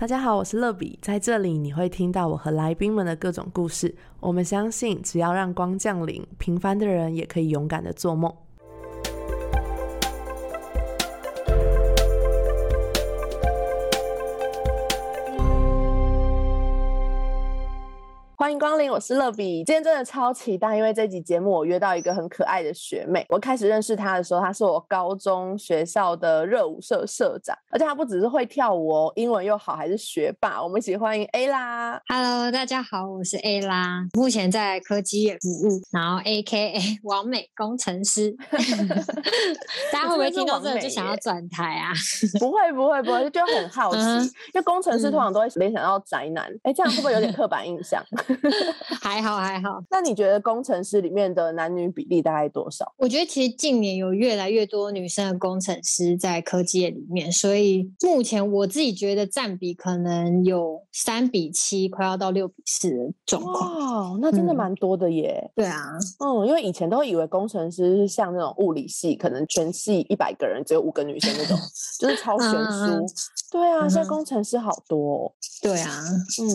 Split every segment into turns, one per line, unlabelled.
大家好，我是乐比，在这里你会听到我和来宾们的各种故事。我们相信，只要让光降临，平凡的人也可以勇敢的做梦。欢迎光临，我是乐比。今天真的超期待，因为这集节目我约到一个很可爱的学妹。我开始认识她的时候，她是我高中学校的热舞社社长，而且她不只是会跳舞哦，英文又好，还是学霸。我们一起欢迎 A 啦
！Hello，大家好，我是 A 啦，目前在科技业服务，然后 AKA 完 美工程师。大家会不会听到这就想要转台啊？
不会，不会，不会，就很好奇，因为工程师通常都会联想到宅男，哎，这样会不会有点刻板印象？
还好还好，
那你觉得工程师里面的男女比例大概多少？
我觉得其实近年有越来越多女生的工程师在科技业里面，所以目前我自己觉得占比可能有三比七，快要到六比四的状况。
哇，那真的蛮多的耶。
对啊，
嗯，因为以前都以为工程师是像那种物理系，可能全系一百个人只有五个女生那种，就是超悬殊。对啊，现在工程师好多。
对啊，
嗯，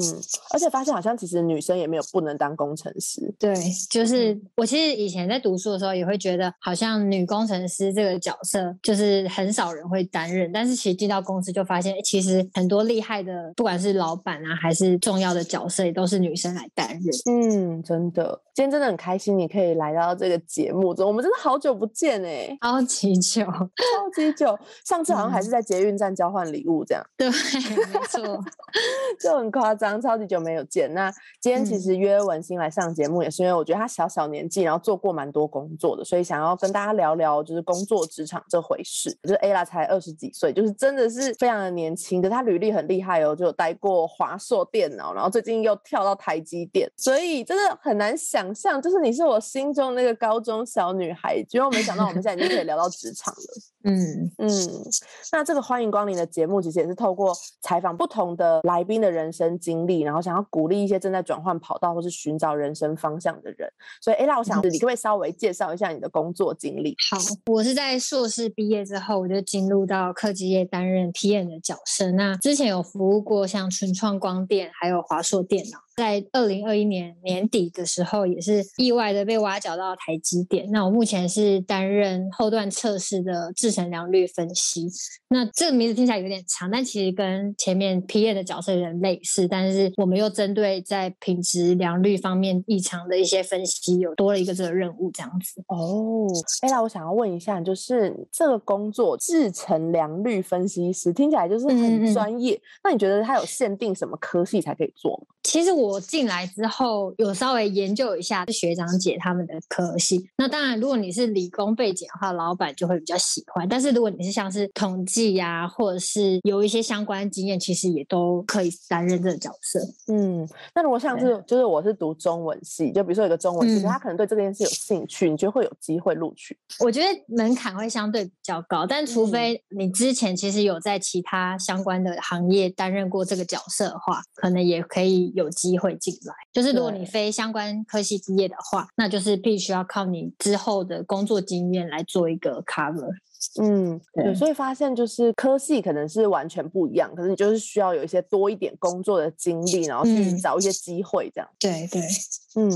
而且发现好像其实女生也没有不能当工程师。
对，就是我其实以前在读书的时候也会觉得，好像女工程师这个角色就是很少人会担任。但是其实进到公司就发现，其实很多厉害的，不管是老板啊，还是重要的角色，也都是女生来担任。
嗯，真的，今天真的很开心，你可以来到这个节目中，我们真的好久不见哎，
超级久，
超级久。上次好像还是在捷运站交换礼物这样。
对，没错。
就很夸张，超级久没有见。那今天其实约文心来上节目，也是因为我觉得他小小年纪，然后做过蛮多工作的，所以想要跟大家聊聊就是工作职场这回事。就是 A 啦，才二十几岁，就是真的是非常的年轻的。她履历很厉害哦，就有待过华硕电脑，然后最近又跳到台积电，所以真的很难想象，就是你是我心中那个高中小女孩。结果没想到我们现在已经可以聊到职场了。嗯嗯，那这个欢迎光临的节目，其实也是透过采访不同的来宾的人生经历，然后想要鼓励一些正在转换跑道或是寻找人生方向的人。所以，哎，那我想你可不可以稍微介绍一下你的工作经历？
好，我是在硕士毕业之后，我就进入到科技业担任 PM 的角色。那之前有服务过像纯创光电，还有华硕电脑。在二零二一年年底的时候，也是意外的被挖角到台积电。那我目前是担任后段测试的制程良率分析。那这个名字听起来有点长，但其实跟前面 PM 的角色有点类似。但是我们又针对在品质良率方面异常的一些分析，有多了一个这个任务这样子。
哦，哎，那我想要问一下，就是这个工作制程良率分析师听起来就是很专业。那你觉得它有限定什么科系才可以做吗？
其实我进来之后有稍微研究一下学长姐他们的科系。那当然，如果你是理工背景的话，老板就会比较喜欢。但是如果你是像是统计呀，或者是有一些相关经验，其实也都可以担任这个角色。
嗯，那如果像是就是我是读中文系，就比如说有个中文系，他可能对这件事有兴趣，你觉得会有机会录取？
我觉得门槛会相对比较高，但除非你之前其实有在其他相关的行业担任过这个角色的话，可能也可以。有机会进来，就是如果你非相关科系毕业的话，那就是必须要靠你之后的工作经验来做一个 cover。
嗯，对，所以发现就是科系可能是完全不一样，可是你就是需要有一些多一点工作的经历，然后去找一些机会这样。
对对，
嗯，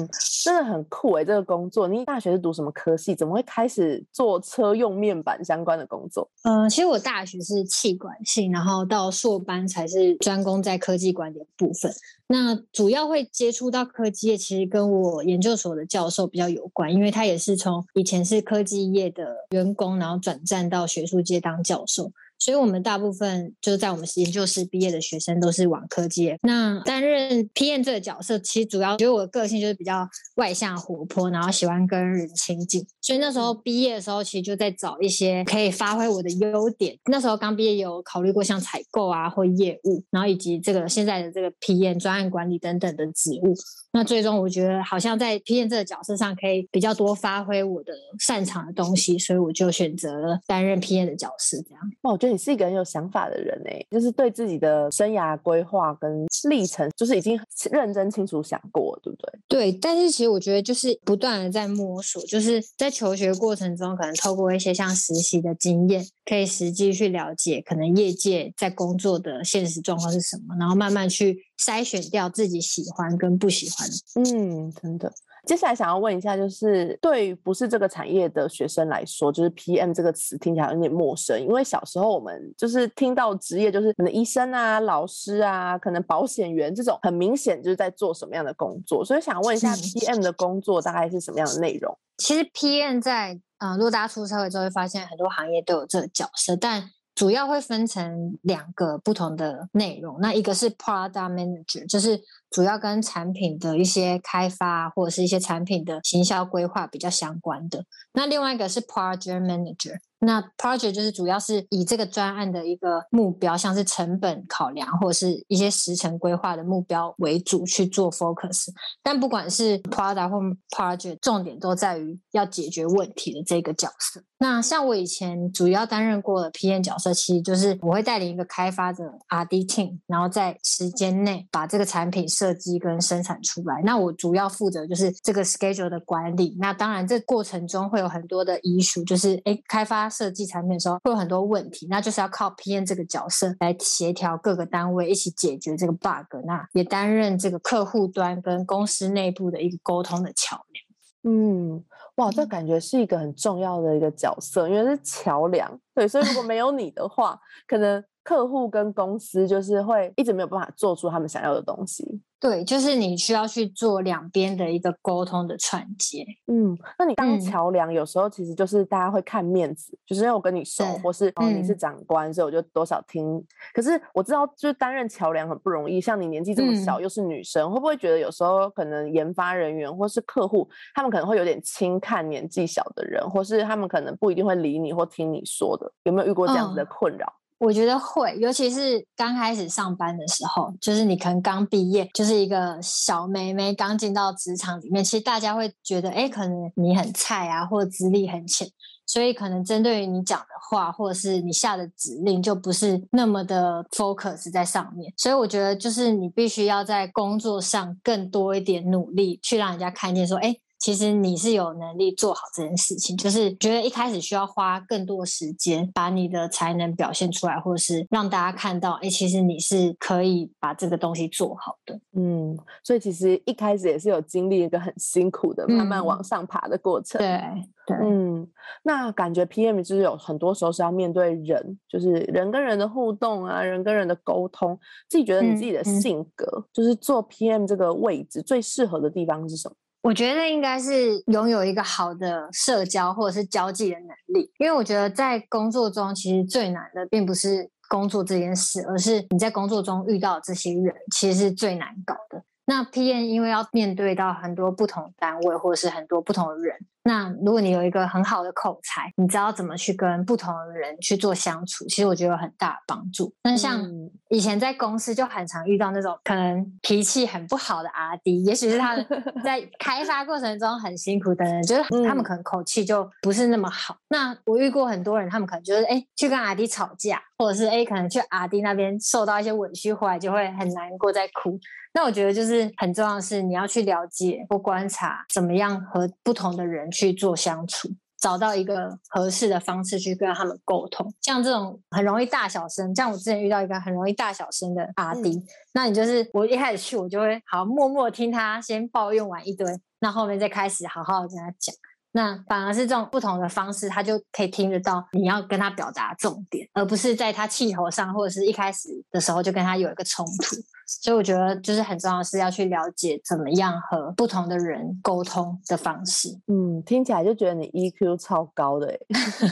真的很酷哎，这个工作。你大学是读什么科系？怎么会开始做车用面板相关的工作？
嗯，其实我大学是气管系，然后到硕班才是专攻在科技管理部分。那主要会接触到科技业，其实跟我研究所的教授比较有关，因为他也是从以前是科技业的员工，然后转战到学术界当教授。所以，我们大部分就是在我们研究室毕业的学生都是往科技。那担任 PM 这个角色，其实主要觉得我的个性就是比较外向、活泼，然后喜欢跟人亲近。所以那时候毕业的时候，其实就在找一些可以发挥我的优点。那时候刚毕业，有考虑过像采购啊，或业务，然后以及这个现在的这个 PM 专案管理等等的职务。那最终我觉得好像在 PM 这个角色上，可以比较多发挥我的擅长的东西，所以我就选择了担任 PM 的角色。这样，
那我觉得。你是一个很有想法的人诶，就是对自己的生涯规划跟历程，就是已经认真清楚想过，对不对？
对，但是其实我觉得就是不断的在摸索，就是在求学过程中，可能透过一些像实习的经验，可以实际去了解可能业界在工作的现实状况是什么，然后慢慢去筛选掉自己喜欢跟不喜欢。
嗯，真的。接下来想要问一下，就是对于不是这个产业的学生来说，就是 PM 这个词听起来有点陌生，因为小时候我们就是听到职业就是可能医生啊、老师啊、可能保险员这种，很明显就是在做什么样的工作，所以想问一下 PM 的工作大概是什么样的内容？
其实 PM 在嗯，如果大家出社会之后会发现，很多行业都有这个角色，但主要会分成两个不同的内容，那一个是 Product Manager，就是主要跟产品的一些开发或者是一些产品的行销规划比较相关的。那另外一个是 Project Manager。那 project 就是主要是以这个专案的一个目标，像是成本考量或者是一些时程规划的目标为主去做 focus。但不管是 product 或 project，重点都在于要解决问题的这个角色。那像我以前主要担任过的 PM 角色，其实就是我会带领一个开发的 RD team，然后在时间内把这个产品设计跟生产出来。那我主要负责就是这个 schedule 的管理。那当然这过程中会有很多的疑属就是诶开发。设计产品的时候会有很多问题，那就是要靠 PM 这个角色来协调各个单位一起解决这个 bug，那也担任这个客户端跟公司内部的一个沟通的桥梁。
嗯，哇，这感觉是一个很重要的一个角色，因为是桥梁。对，所以如果没有你的话，可能客户跟公司就是会一直没有办法做出他们想要的东西。
对，就是你需要去做两边的一个沟通的串接。
嗯，那你当桥梁，有时候其实就是大家会看面子，就是因为我跟你熟，或是哦你是长官，所以我就多少听。可是我知道，就是担任桥梁很不容易。像你年纪这么小，又是女生，会不会觉得有时候可能研发人员或是客户，他们可能会有点轻看年纪小的人，或是他们可能不一定会理你或听你说的？有没有遇过这样子的困扰？
我觉得会，尤其是刚开始上班的时候，就是你可能刚毕业，就是一个小妹妹刚进到职场里面，其实大家会觉得，哎，可能你很菜啊，或资历很浅，所以可能针对于你讲的话，或者是你下的指令，就不是那么的 focus 在上面。所以我觉得，就是你必须要在工作上更多一点努力，去让人家看见说，哎。其实你是有能力做好这件事情，就是觉得一开始需要花更多时间把你的才能表现出来，或者是让大家看到，哎，其实你是可以把这个东西做好的。
嗯，所以其实一开始也是有经历一个很辛苦的慢慢往上爬的过程。
对对，
嗯，那感觉 PM 就是有很多时候是要面对人，就是人跟人的互动啊，人跟人的沟通。自己觉得你自己的性格，就是做 PM 这个位置最适合的地方是什么？
我觉得应该是拥有一个好的社交或者是交际的能力，因为我觉得在工作中其实最难的并不是工作这件事，而是你在工作中遇到这些人，其实是最难搞的。那 PM 因为要面对到很多不同单位或者是很多不同的人。那如果你有一个很好的口才，你知道怎么去跟不同的人去做相处，其实我觉得有很大的帮助。那像以前在公司就很常遇到那种可能脾气很不好的阿 D，也许是他 在开发过程中很辛苦的人，就是他们可能口气就不是那么好。那我遇过很多人，他们可能就是哎去跟阿 D 吵架，或者是哎可能去阿弟那边受到一些委屈，回来就会很难过，在哭。那我觉得就是很重要的是你要去了解或观察怎么样和不同的人。去做相处，找到一个合适的方式去跟他们沟通。像这种很容易大小声，像我之前遇到一个很容易大小声的阿弟，那你就是我一开始去，我就会好默默听他先抱怨完一堆，那后面再开始好好跟他讲。那反而是这种不同的方式，他就可以听得到你要跟他表达重点，而不是在他气头上或者是一开始的时候就跟他有一个冲突。所以我觉得就是很重要的是要去了解怎么样和不同的人沟通的方式。
嗯，听起来就觉得你 EQ 超高的哎。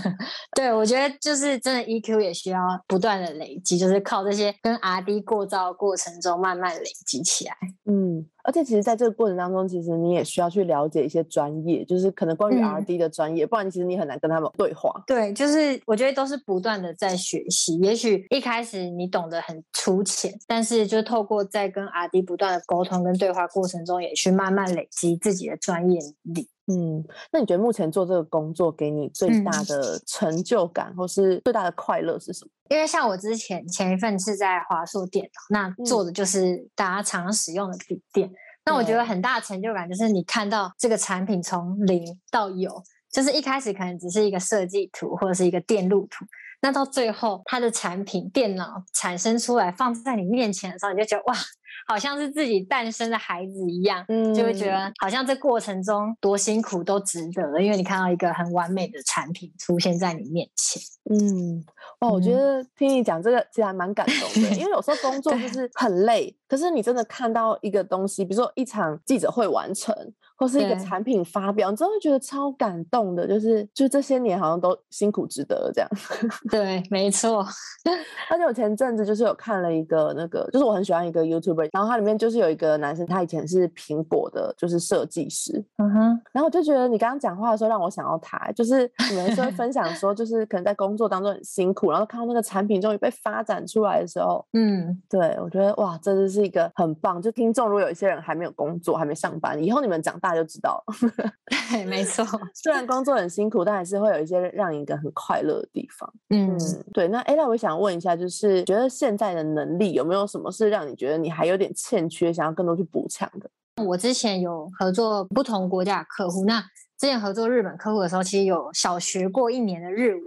对，我觉得就是真的 EQ 也需要不断的累积，就是靠这些跟 RD 过招的过程中慢慢累积起来。
嗯。而且其实，在这个过程当中，其实你也需要去了解一些专业，就是可能关于 R D 的专业，不然其实你很难跟他们对话。
对，就是我觉得都是不断的在学习。也许一开始你懂得很粗浅，但是就透过在跟 R D 不断的沟通跟对话过程中，也去慢慢累积自己的专业能力。
嗯，那你觉得目前做这个工作给你最大的成就感，或是最大的快乐是什么？
因为像我之前前一份是在华硕电脑，那做的就是大家常使用的笔电。那我觉得很大的成就感就是你看到这个产品从零到有，就是一开始可能只是一个设计图或者是一个电路图，那到最后它的产品电脑产生出来放在你面前的时候，你就觉得哇。好像是自己诞生的孩子一样，嗯就会觉得好像这过程中多辛苦都值得了，因为你看到一个很完美的产品出现在你面前。
嗯，哇，我觉得听你讲这个其实还蛮感动的，因为有时候 工作就是很累，可是你真的看到一个东西，比如说一场记者会完成。或是一个产品发表，你真的会觉得超感动的，就是就这些年好像都辛苦值得这样。
对，没错。
而且我前阵子就是有看了一个那个，就是我很喜欢一个 YouTuber，然后它里面就是有一个男生，他以前是苹果的，就是设计师。嗯哼。然后我就觉得你刚刚讲话的时候让我想到他，就是你们说分享说，就是可能在工作当中很辛苦，然后看到那个产品终于被发展出来的时候，嗯，对我觉得哇，真的是一个很棒。就听众如果有一些人还没有工作，还没上班，以后你们长大。就知道，
对，没错。
虽然工作很辛苦，但还是会有一些让你一个很快乐的地方。嗯，对。那 A 那我想问一下，就是觉得现在的能力有没有什么是让你觉得你还有点欠缺，想要更多去补强的？
我之前有合作不同国家的客户，那之前合作日本客户的时候，其实有小学过一年的日文，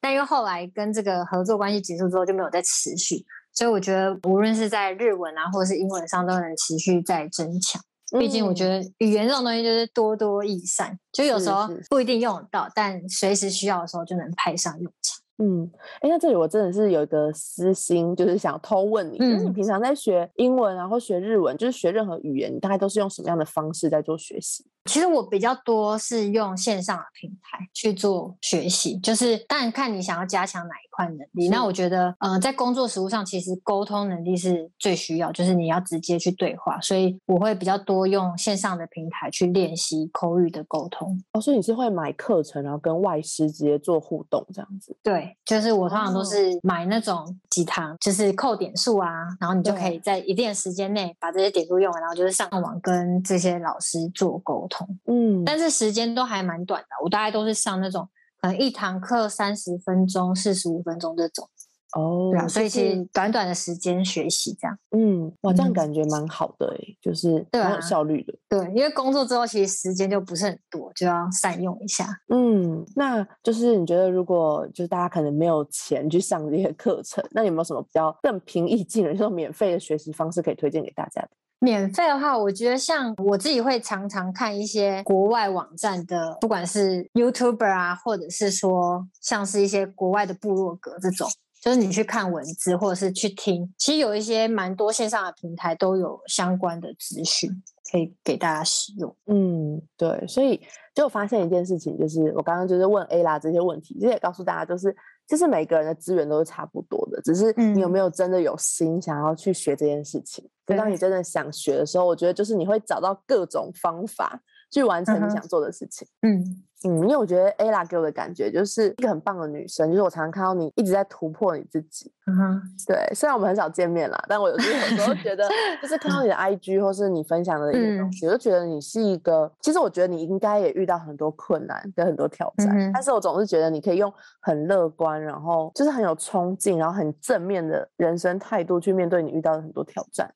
但因为后来跟这个合作关系结束之后，就没有再持续。所以我觉得，无论是在日文啊，或者是英文上，都能持续在增强。毕竟，我觉得语言这种东西就是多多益善，就有时候不一定用得到，但随时需要的时候就能派上用场。
嗯，哎，那这里我真的是有一个私心，就是想偷问你，就是你平常在学英文啊，或学日文，就是学任何语言，你大概都是用什么样的方式在做学习？
其实我比较多是用线上的平台去做学习，就是当然看你想要加强哪一块能力。那我觉得，呃，在工作实务上，其实沟通能力是最需要，就是你要直接去对话，所以我会比较多用线上的平台去练习口语的沟通。
哦，所以你是会买课程，然后跟外师直接做互动这样子？
对，就是我通常都是买那种几堂，就是扣点数啊，然后你就可以在一定的时间内把这些点数用完，然后就是上网跟这些老师做沟。嗯，但是时间都还蛮短的，我大概都是上那种可能一堂课三十分钟、四十五分钟这种。哦，对啊，所以其实短短的时间学习这样，
嗯，哇，这样。感觉蛮好的哎，就是蛮有效率的，
对，因为工作之后其实时间就不是很多，就要善用一下，
嗯，那就是你觉得如果就是大家可能没有钱去上这些课程，那有没有什么比较更平易近人、这种免费的学习方式可以推荐给大家的？
免费的话，我觉得像我自己会常常看一些国外网站的，不管是 YouTuber 啊，或者是说像是一些国外的部落格这种，就是你去看文字或者是去听，其实有一些蛮多线上的平台都有相关的资讯可以给大家使用。
嗯，对，所以就发现一件事情，就是我刚刚就是问 A 啦这些问题，其实也告诉大家，就是其实每个人的资源都是差不多的，只是你有没有真的有心想要去学这件事情。当你真的想学的时候，我觉得就是你会找到各种方法去完成你想做的事情。嗯嗯，因为我觉得 Ella 给我的感觉就是一个很棒的女生，就是我常常看到你一直在突破你自己。嗯哼，对，虽然我们很少见面啦，但我有时候觉得，就是看到你的 IG 或是你分享的一些东西，我就觉得你是一个，其实我觉得你应该也遇到很多困难跟很多挑战，但是我总是觉得你可以用很乐观，然后就是很有冲劲，然后很正面的人生态度去面对你遇到的很多挑战。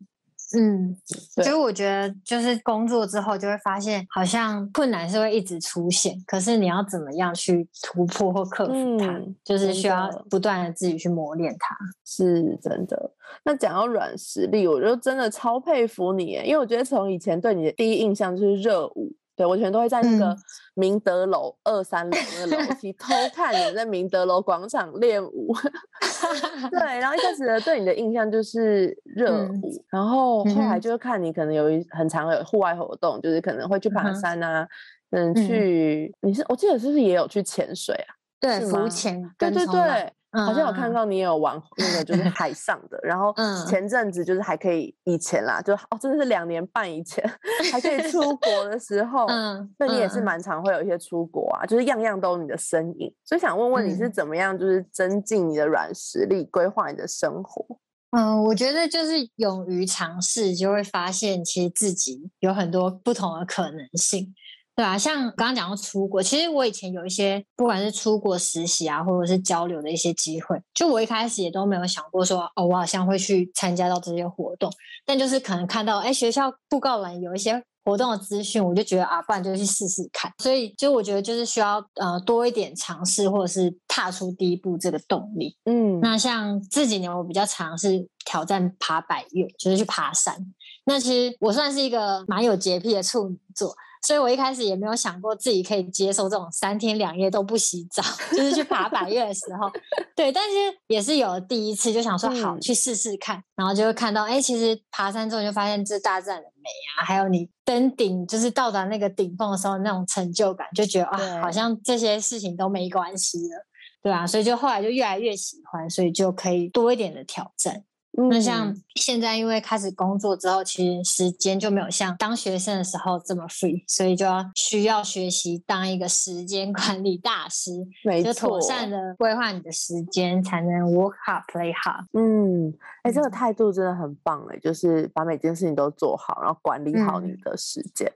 嗯，所以我觉得就是工作之后就会发现，好像困难是会一直出现，可是你要怎么样去突破或克服它，就是需要不断的自己去磨练它，
是真的。那讲到软实力，我就真的超佩服你，因为我觉得从以前对你的第一印象就是热舞。对，我以前都会在那个明德楼二三楼那个楼 梯偷看你在明德楼广场练舞。对，然后一开始对你的印象就是热舞，然后后来就是看你可能有一很长有户外活动，就是可能会去爬山啊，嗯，去你是我记得是不是也有去潜水啊？
对，浮潜，
对对对。好像有看到你也有玩那个就是 海上的，然后前阵子就是还可以以前啦，就哦真的是两年半以前还可以出国的时候，嗯，那你也是蛮常会有一些出国啊，就是样样都有你的身影，所以想问问你是怎么样就是增进你的软实力，规划你的生活。
嗯，我觉得就是勇于尝试，就会发现其实自己有很多不同的可能性。对啊，像刚刚讲到出国，其实我以前有一些不管是出国实习啊，或者是交流的一些机会，就我一开始也都没有想过说，哦，我好像会去参加到这些活动。但就是可能看到，哎，学校布告栏有一些活动的资讯，我就觉得啊，不然就去试试看。所以就我觉得就是需要呃多一点尝试，或者是踏出第一步这个动力。嗯，那像这几年我比较尝试挑战爬百越，就是去爬山。那其实我算是一个蛮有洁癖的处女座。所以我一开始也没有想过自己可以接受这种三天两夜都不洗澡，就是去爬百越的时候，对，但是也是有了第一次，就想说好去试试看，然后就会看到，哎，其实爬山之后就发现这大自然的美啊，还有你登顶就是到达那个顶峰的时候那种成就感，就觉得啊，好像这些事情都没关系了，对啊，所以就后来就越来越喜欢，所以就可以多一点的挑战。那像现在，因为开始工作之后，其实时间就没有像当学生的时候这么 free，所以就要需要学习当一个时间管理大师，就妥善的规划你的时间，才能 work hard play hard。
嗯，哎，这个态度真的很棒哎，就是把每件事情都做好，然后管理好你的时间。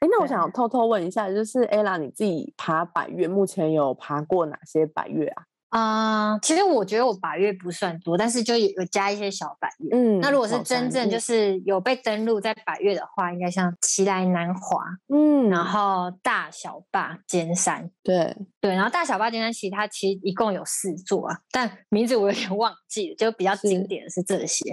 哎，那我想偷偷问一下，就是 ella 你自己爬百越，目前有爬过哪些百越啊？
啊，其实我觉得我百越不算多，但是就有有加一些小百越。嗯，那如果是真正就是有被登录在百越的话，应该像奇来南华，嗯，然后大小坝尖山，
对
对，然后大小坝尖山其实它其实一共有四座啊，但名字我有点忘记了，就比较经典的是这些。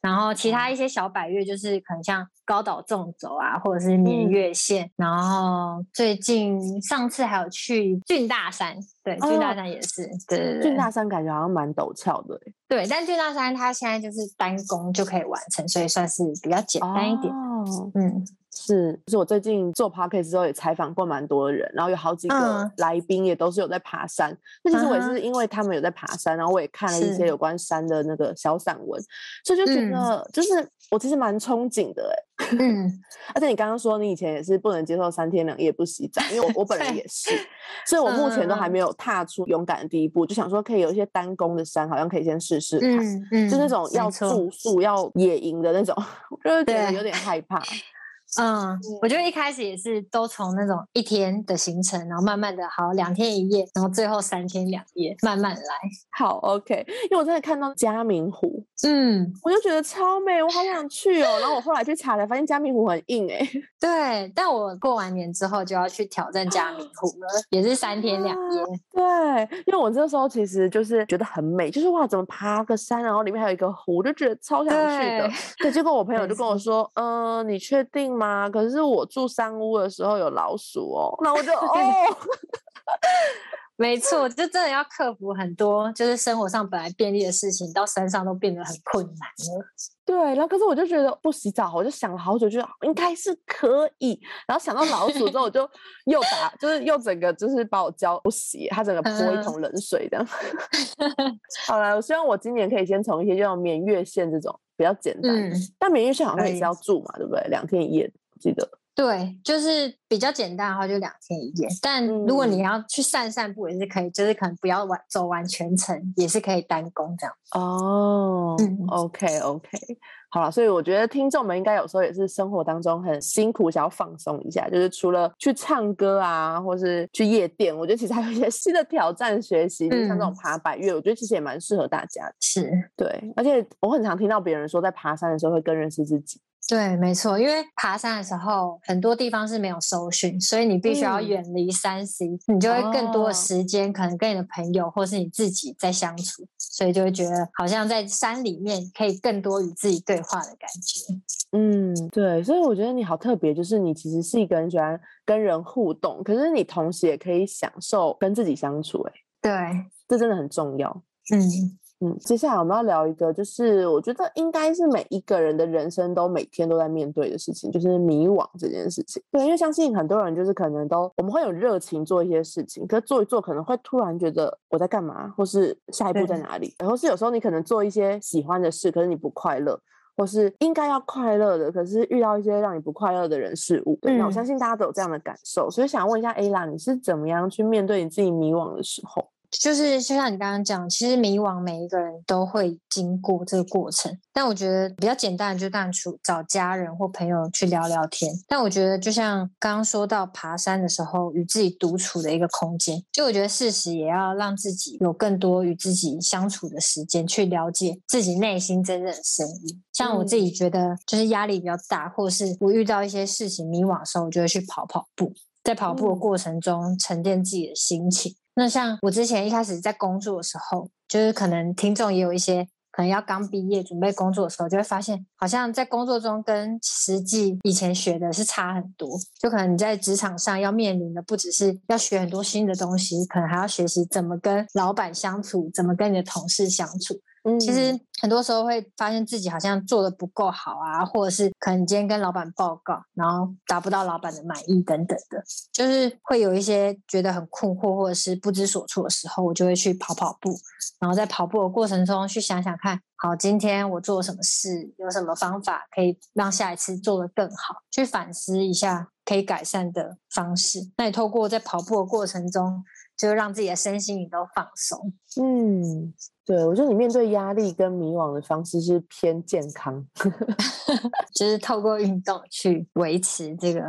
然后其他一些小百越就是可能像高岛纵轴啊，或者是年月线。然后最近上次还有去俊大山，对，俊大山也是，对对对。
俊大山感觉好像蛮陡峭的，
对。但俊大山它现在就是单工就可以完成，所以算是比较简单一点。哦，
嗯。是，就是我最近做 podcast 之后也采访过蛮多的人，然后有好几个来宾也都是有在爬山。那其实我也是因为他们有在爬山，然后我也看了一些有关山的那个小散文，所以就觉得就是我其实蛮憧憬的哎。嗯，而且你刚刚说你以前也是不能接受三天两夜不洗澡，因为我我本人也是，所以我目前都还没有踏出勇敢的第一步，就想说可以有一些单攻的山，好像可以先试试看。嗯嗯，就那种要住宿要野营的那种，我就觉得有点害怕。
嗯，我觉得一开始也是都从那种一天的行程，然后慢慢的好两天一夜，然后最后三天两夜，慢慢来。
好，OK。因为我真的看到嘉明湖，嗯，我就觉得超美，我好想去哦。然后我后来去查才发现嘉明湖很硬哎。
对，但我过完年之后就要去挑战嘉明湖了，也是三天两夜。
对，因为我这时候其实就是觉得很美，就是哇，怎么爬个山，然后里面还有一个湖，就觉得超想去的。对，结果我朋友就跟我说，嗯，你确定吗？啊！可是我住三屋的时候有老鼠哦，那我就 哦，
没错，就真的要克服很多，就是生活上本来便利的事情，到山上都变得很困难了。
对，然后可是我就觉得不洗澡，我就想了好久，就应该是可以。然后想到老鼠之后，我就又把，就是又整个就是把我浇不洗，他整个泼一桶冷水这样。好了，我希望我今年可以先从一些这种免月线这种比较简单，但免月线好像也是要住嘛，对不对？两天一夜。记得
对，就是比较简单的话，就两天一夜。但如果你要去散散步，也是可以，就是可能不要完走完全程，也是可以单攻这样。
哦，OK OK，好了，所以我觉得听众们应该有时候也是生活当中很辛苦，想要放松一下，就是除了去唱歌啊，或是去夜店，我觉得其实还有一些新的挑战学习，就像这种爬百越，我觉得其实也蛮适合大家的。
是
对，而且我很常听到别人说，在爬山的时候会更认识自己。
对，没错，因为爬山的时候很多地方是没有搜寻，所以你必须要远离山 C，你就会更多的时间可能跟你的朋友或是你自己在相处，所以就会觉得好像在山里面可以更多与自己对话的感觉。
嗯，对，所以我觉得你好特别，就是你其实是一个人喜欢跟人互动，可是你同时也可以享受跟自己相处。哎，
对，
这真的很重要。嗯。嗯，接下来我们要聊一个，就是我觉得应该是每一个人的人生都每天都在面对的事情，就是迷惘这件事情。对，因为相信很多人就是可能都我们会有热情做一些事情，可是做一做可能会突然觉得我在干嘛，或是下一步在哪里，然后是有时候你可能做一些喜欢的事，可是你不快乐，或是应该要快乐的，可是遇到一些让你不快乐的人事物。对，那我相信大家都有这样的感受，所以想问一下 A 啦，你是怎么样去面对你自己迷惘的时候？
就是就像你刚刚讲，其实迷惘每一个人都会经过这个过程。但我觉得比较简单的，就当然出找家人或朋友去聊聊天。但我觉得就像刚刚说到爬山的时候，与自己独处的一个空间，就我觉得事实也要让自己有更多与自己相处的时间，去了解自己内心真正的声音。像我自己觉得，就是压力比较大，或者是我遇到一些事情迷惘的时候，我就会去跑跑步，在跑步的过程中沉淀自己的心情。那像我之前一开始在工作的时候，就是可能听众也有一些。可能要刚毕业准备工作的时候，就会发现好像在工作中跟实际以前学的是差很多。就可能你在职场上要面临的不只是要学很多新的东西，可能还要学习怎么跟老板相处，怎么跟你的同事相处。其实很多时候会发现自己好像做的不够好啊，或者是可能今天跟老板报告，然后达不到老板的满意等等的，就是会有一些觉得很困惑或者是不知所措的时候，我就会去跑跑步，然后在跑步的过程中去想想看，好，今天我做了什么事，有什么方法可以让下一次做得更好，去反思一下可以改善的方式。那你透过在跑步的过程中，就让自己的身心也都放松。
嗯。对，我觉得你面对压力跟迷惘的方式是偏健康，
就是透过运动去维持这个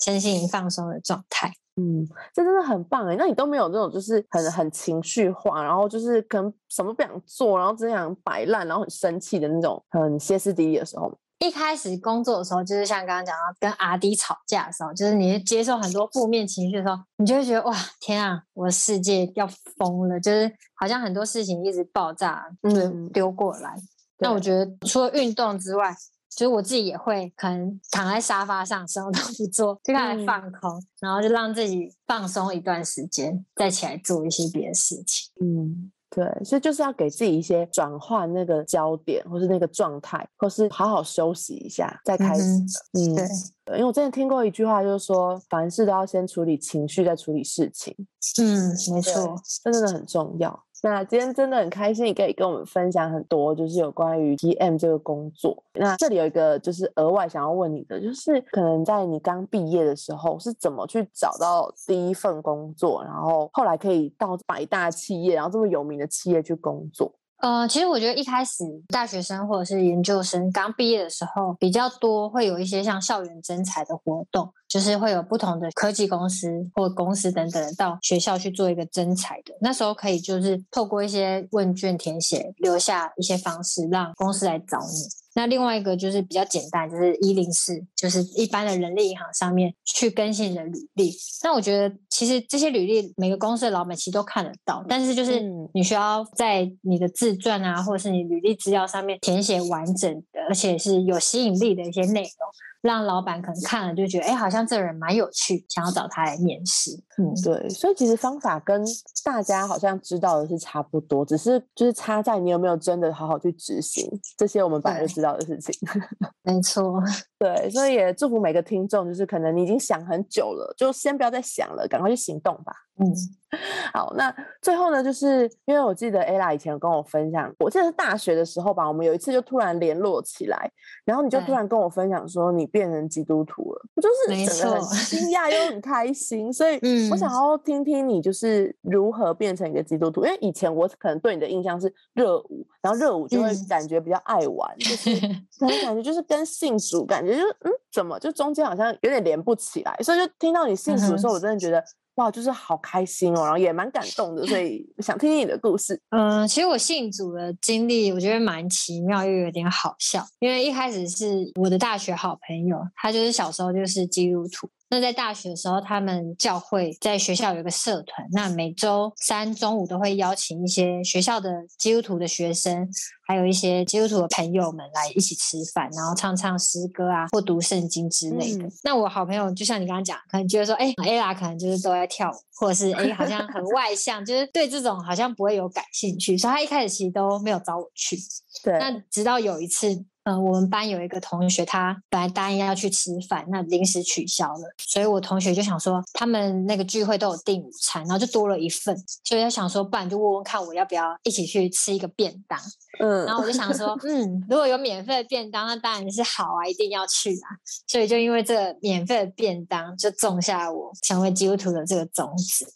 身心放松的状态。
嗯，这真的很棒哎！那你都没有那种就是很很情绪化，然后就是可能什么不想做，然后只想摆烂，然后很生气的那种很歇斯底里的时候。
一开始工作的时候，就是像刚刚讲到跟阿迪吵架的时候，就是你接受很多负面情绪的时候，你就会觉得哇，天啊，我的世界要疯了，就是好像很多事情一直爆炸，嗯，丢过来。那我觉得除了运动之外，就是我自己也会可能躺在沙发上什么都不做，就开始放空，然后就让自己放松一段时间，再起来做一些别的事情。
嗯。对，所以就是要给自己一些转换那个焦点，或是那个状态，或是好好休息一下再开始。
嗯，对，
因为我之前听过一句话，就是说凡事都要先处理情绪，再处理事情。
嗯，没错，
这真的很重要。那今天真的很开心，你可以跟我们分享很多，就是有关于 PM 这个工作。那这里有一个就是额外想要问你的，就是可能在你刚毕业的时候是怎么去找到第一份工作，然后后来可以到百大企业，然后这么有名的企业去工作。
呃，其实我觉得一开始大学生或者是研究生刚毕业的时候，比较多会有一些像校园征才的活动，就是会有不同的科技公司或公司等等到学校去做一个征才的。那时候可以就是透过一些问卷填写，留下一些方式，让公司来找你。那另外一个就是比较简单，就是一零四，就是一般的人力银行上面去更新你的履历。那我觉得其实这些履历每个公司的老板其实都看得到，但是就是你需要在你的自传啊，或者是你履历资料上面填写完整的，而且是有吸引力的一些内容。让老板可能看了就觉得，哎，好像这个人蛮有趣，想要找他来面试。
嗯，对，所以其实方法跟大家好像知道的是差不多，只是就是差在你有没有真的好好去执行这些我们本来就知道的事情。
没错，
对，所以也祝福每个听众，就是可能你已经想很久了，就先不要再想了，赶快去行动吧。嗯，好，那最后呢，就是因为我记得 Ella 以前有跟我分享，我记得是大学的时候吧，我们有一次就突然联络起来，然后你就突然跟我分享说你变成基督徒了，我就是整个很惊讶又很开心，所以我想要听听你就是如何变成一个基督徒，因为以前我可能对你的印象是热舞，然后热舞就会感觉比较爱玩，就是 可能感觉就是跟信主感觉就是嗯怎么就中间好像有点连不起来，所以就听到你信主的时候，我 真的觉得。哇，就是好开心哦，然后也蛮感动的，所以 想听听你的故事。
嗯，其实我信主的经历，我觉得蛮奇妙又有点好笑，因为一开始是我的大学好朋友，他就是小时候就是基督徒。那在大学的时候，他们教会在学校有一个社团，那每周三中午都会邀请一些学校的基督徒的学生，还有一些基督徒的朋友们来一起吃饭，然后唱唱诗歌啊，或读圣经之类的。那我好朋友就像你刚刚讲，可能觉得说，哎，ella 可能就是都在跳舞，或者是哎，好像很外 向，就是对这种好像不会有感兴趣，所以他一开始其实都没有找我去。
对，
那直到有一次。嗯，我们班有一个同学，他本来答应要去吃饭，那临时取消了，所以我同学就想说，他们那个聚会都有订午餐，然后就多了一份，所以他想说，不然就问问看我要不要一起去吃一个便当。嗯，然后我就想说，嗯，如果有免费的便当，那当然是好啊，一定要去啊。所以就因为这个免费的便当，就种下我成为基督徒的这个种子。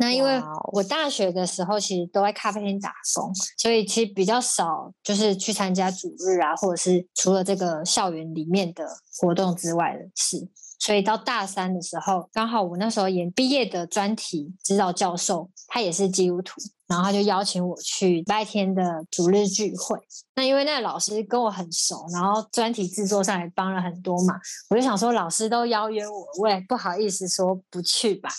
那因为我大学的时候其实都在咖啡厅打工，所以其实比较少就是去参加主日啊，或者是除了这个校园里面的活动之外的事。所以到大三的时候，刚好我那时候研毕业的专题指导教授他也是基督徒，然后他就邀请我去礼拜天的主日聚会。那因为那个老师跟我很熟，然后专题制作上也帮了很多忙，我就想说老师都邀约我，我也不好意思说不去吧，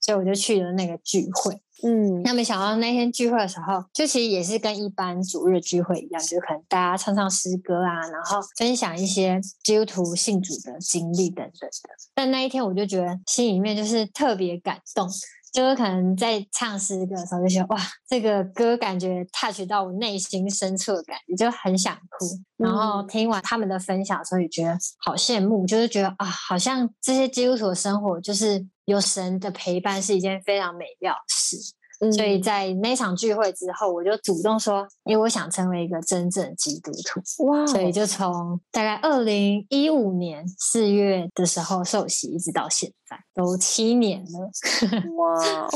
所以我就去了那个聚会。
嗯
那没想到那天聚会的时候，就其实也是跟一般主日聚会一样，就是可能大家唱唱诗歌啊，然后分享一些基督徒信主的经历等等的。但那一天我就觉得心里面就是特别感动，就是可能在唱诗歌的时候就觉得哇，这个歌感觉 touch 到我内心深处的感觉，就很想哭。然后
嗯
听完他们的分享的时候，也觉得好羡慕，就是觉得啊，好像这些基督徒的生活就是有神的陪伴，是一件非常美妙的事。
嗯
所以在那场聚会之后，我就主动说，因为我想成为一个真正的基督徒，
哇哦，
所以就从大概二零一五年四月的时候受洗，一直到现在都七年了。
哇哦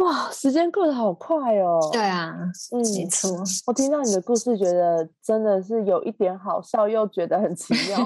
哇，时间过得好快哦。
对啊，
嗯，
没错，
我听到你的故事，觉得真的是有一点好笑，又觉得很奇妙。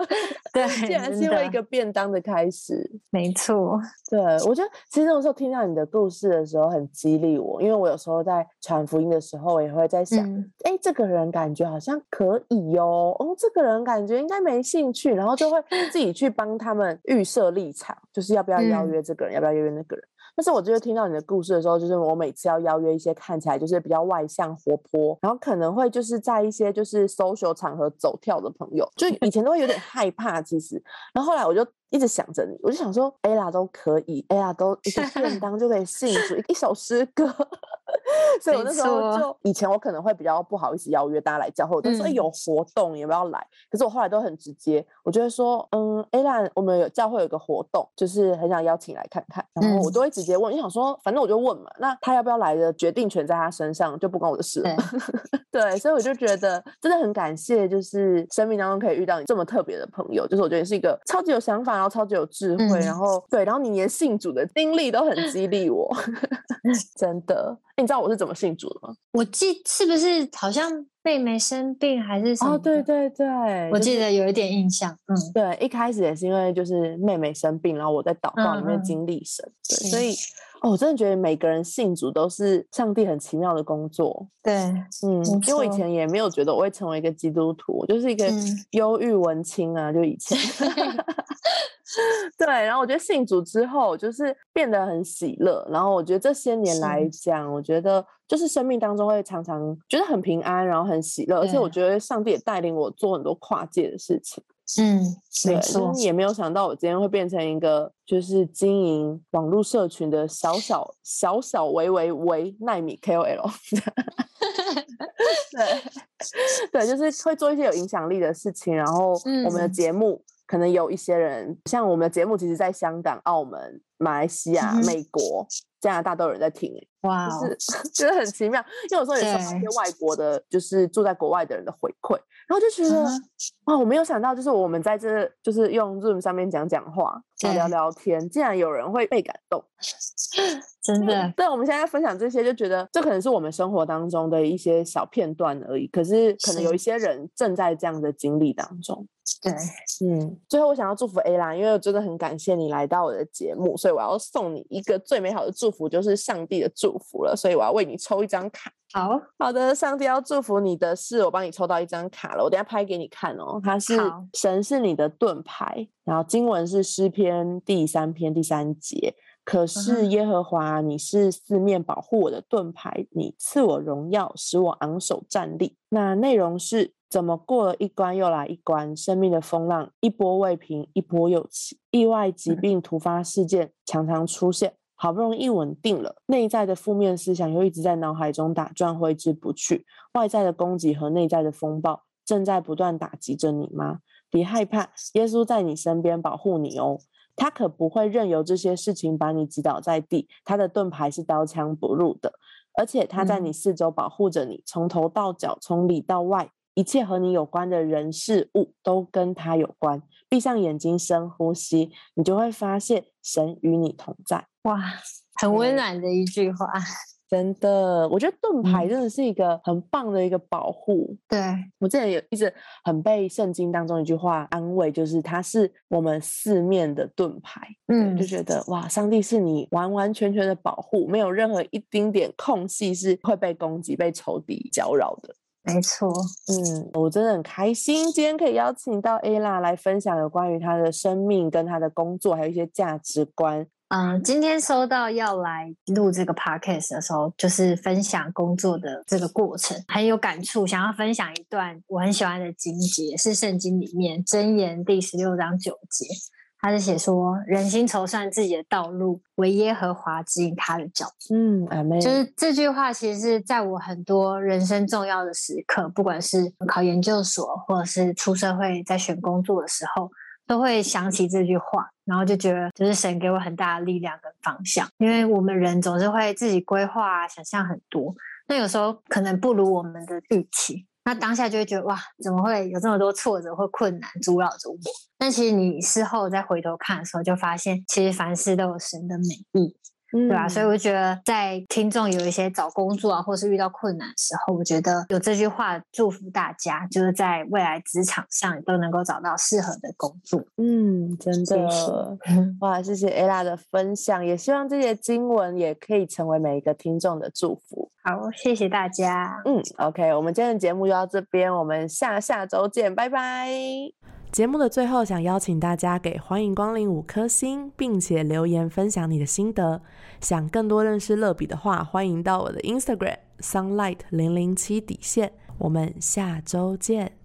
对，
竟然是因为一个便当的开始。
没错，
对我觉得，其实那时候听到你的故事的时候，很激励我，因为我有时候在传福音的时候，我也会在想，
嗯
哎、这个人感觉好像可以哦，哦，这个人感觉应该没兴趣，然后就会自己去帮他们预设立场，就是要不要邀
嗯
约这个人，要不要邀约那个人。但是我就是听到你的故事的时候，就是我每次要邀约一些看起来就是比较外向、活泼，然后可能会就是在一些就是 social 场合走跳的朋友，就以前都会有点害怕，其实。然后后来我就一直想着你，我就想说，ella 都可以，ella 都一个 便当就可以幸福，一一首诗歌。所以我那时候就以前我可能会比较不好意思邀约大家来教会，我就说、有活动要不要来？可是我后来都很直接，我就会说，嗯，ella 我们有教会有个活动，就是很想邀请来看看，然后我
嗯
都会直接问，就想说反正我就问嘛，那他要不要来的决定权在他身上，就不关我的事了。对，所以我就觉得真的很感谢，就是生命当中可以遇到你这么特别的朋友，就是我觉得你是一个超级有想法，然后超级有智慧，然
嗯
后对，然后你连信主的经历都很激励我，真的。你知道我是怎么信主的吗？
我记是不是好像妹妹生病还是什么？
哦，对，对对，
我
就是
记得有一点印象。嗯，
对，一开始也是因为就是妹妹生病，然后我在祷告里面经历神，对，所以哦，我真的觉得每个人信主都是上帝很奇妙的工作。
对，
嗯，因为我以前也没有觉得我会成为一个基督徒，我就是一个
嗯
忧郁文青啊，就以前。对，然后我觉得信主之后，就是变得很喜乐。然后我觉得这些年来讲，我觉得就是生命当中会常常觉得很平安，然后很喜乐，而且我
对
觉得上帝也带领我做很多跨界的事情。
嗯，
对，
没
就
错，
也没有想到我今天会变成一个就是经营网络社群的小小小小维维维奈米 KOL。对，对，就是会做一些有影响力的事情，然后我们的
嗯
节目可能有一些人，像我们的节目，其实在香港、澳门、马来西亚、
嗯
美国、加拿大都有人在听、欸，
哇哦，
就是 觉得很奇妙，因为有时候也收到一些外国的，就是住在国外的人的回馈，然后就觉得、
嗯
哇，我没有想到，就是我们在这就是用 Zoom 上面讲讲话，聊聊天，竟然有人会被感动。
真的，
对，我们现在分享这些，就觉得这可能是我们生活当中的一些小片段而已，可是可能有一些人正在这样的经历当中。
对，
嗯，最后我想要祝福 A 啦，因为我真的很感谢你来到我的节目，所以我要送你一个最美好的祝福，就是上帝的祝福了。所以我要为你抽一张卡。
好，
好的，上帝要祝福你的是，我帮你抽到一张卡了，我等下拍给你看哦。它是神是你的盾牌，然后经文是诗篇第三篇第三节。可是耶和华，你是四面保护我的盾牌，你赐我荣耀，使我昂首站立。那内容是怎么过了一关又来一关，生命的风浪一波未平，一波又起，意外疾
嗯
病突发事件常常出现。好不容易稳定了，内在的负面思想又一直在脑海中打转，挥之不去。外在的攻击和内在的风暴正在不断打击着你吗？别害怕，耶稣在你身边保护你哦。他可不会任由这些事情把你击倒在地，他的盾牌是刀枪不入的，而且他在你
嗯
四周保护着你，从头到脚，从里到外，一切和你有关的人事物都跟他有关。闭上眼睛，深呼吸，你就会发现神与你同在。
哇，很温暖的一句话。
真的，我觉得盾牌
嗯
真的是一个很棒的一个保护。
对，
我之前也一直很被圣经当中一句话安慰，就是它是我们四面的盾牌。
嗯
就觉得哇，上帝是你完完全全的保护，没有任何一丁点空隙是会被攻击、被仇敌搅扰的。
没错。
嗯，我真的很开心，今天可以邀请到 Ella 来分享有关于她的生命、跟她的工作，还有一些价值观。
嗯，今天收到要来录这个 podcast 的时候，就是分享工作的这个过程，很有感触，想要分享一段我很喜欢的经节，是圣经里面箴言第十六章九节，他是写说：“人心筹算自己的道路，唯耶和华指引他的脚步。”
嗯，
就是这句话，其实是在我很多人生重要的时刻，不管是考研究所，或者是出社会在选工作的时候，都会想起这句话，然后就觉得就是神给我很大的力量跟方向。因为我们人总是会自己规划、想象很多，那有时候可能不如我们的预期。那当下就会觉得哇，怎么会有这么多挫折或困难阻扰着我？但其实你事后再回头看的时候，就发现其实凡事都有神的美意。
对
吧啊，所以我觉得在听众有一些找工作啊，或是遇到困难的时候，我觉得有这句话祝福大家，就是在未来职场上都能够找到适合的工作。
嗯，真
谢
的
谢
哇，谢谢 Ella 的分享，也希望这些经文也可以成为每一个听众的祝福。
好，谢谢大家。
嗯，OK，我们今天的节目就到这边，我们下下周见，拜拜。节目的最后，想邀请大家给欢迎光临五颗星，并且留言分享你的心得。想更多认识乐比的话，欢迎到我的 Instagram sunlight 零零七底线。我们下周见。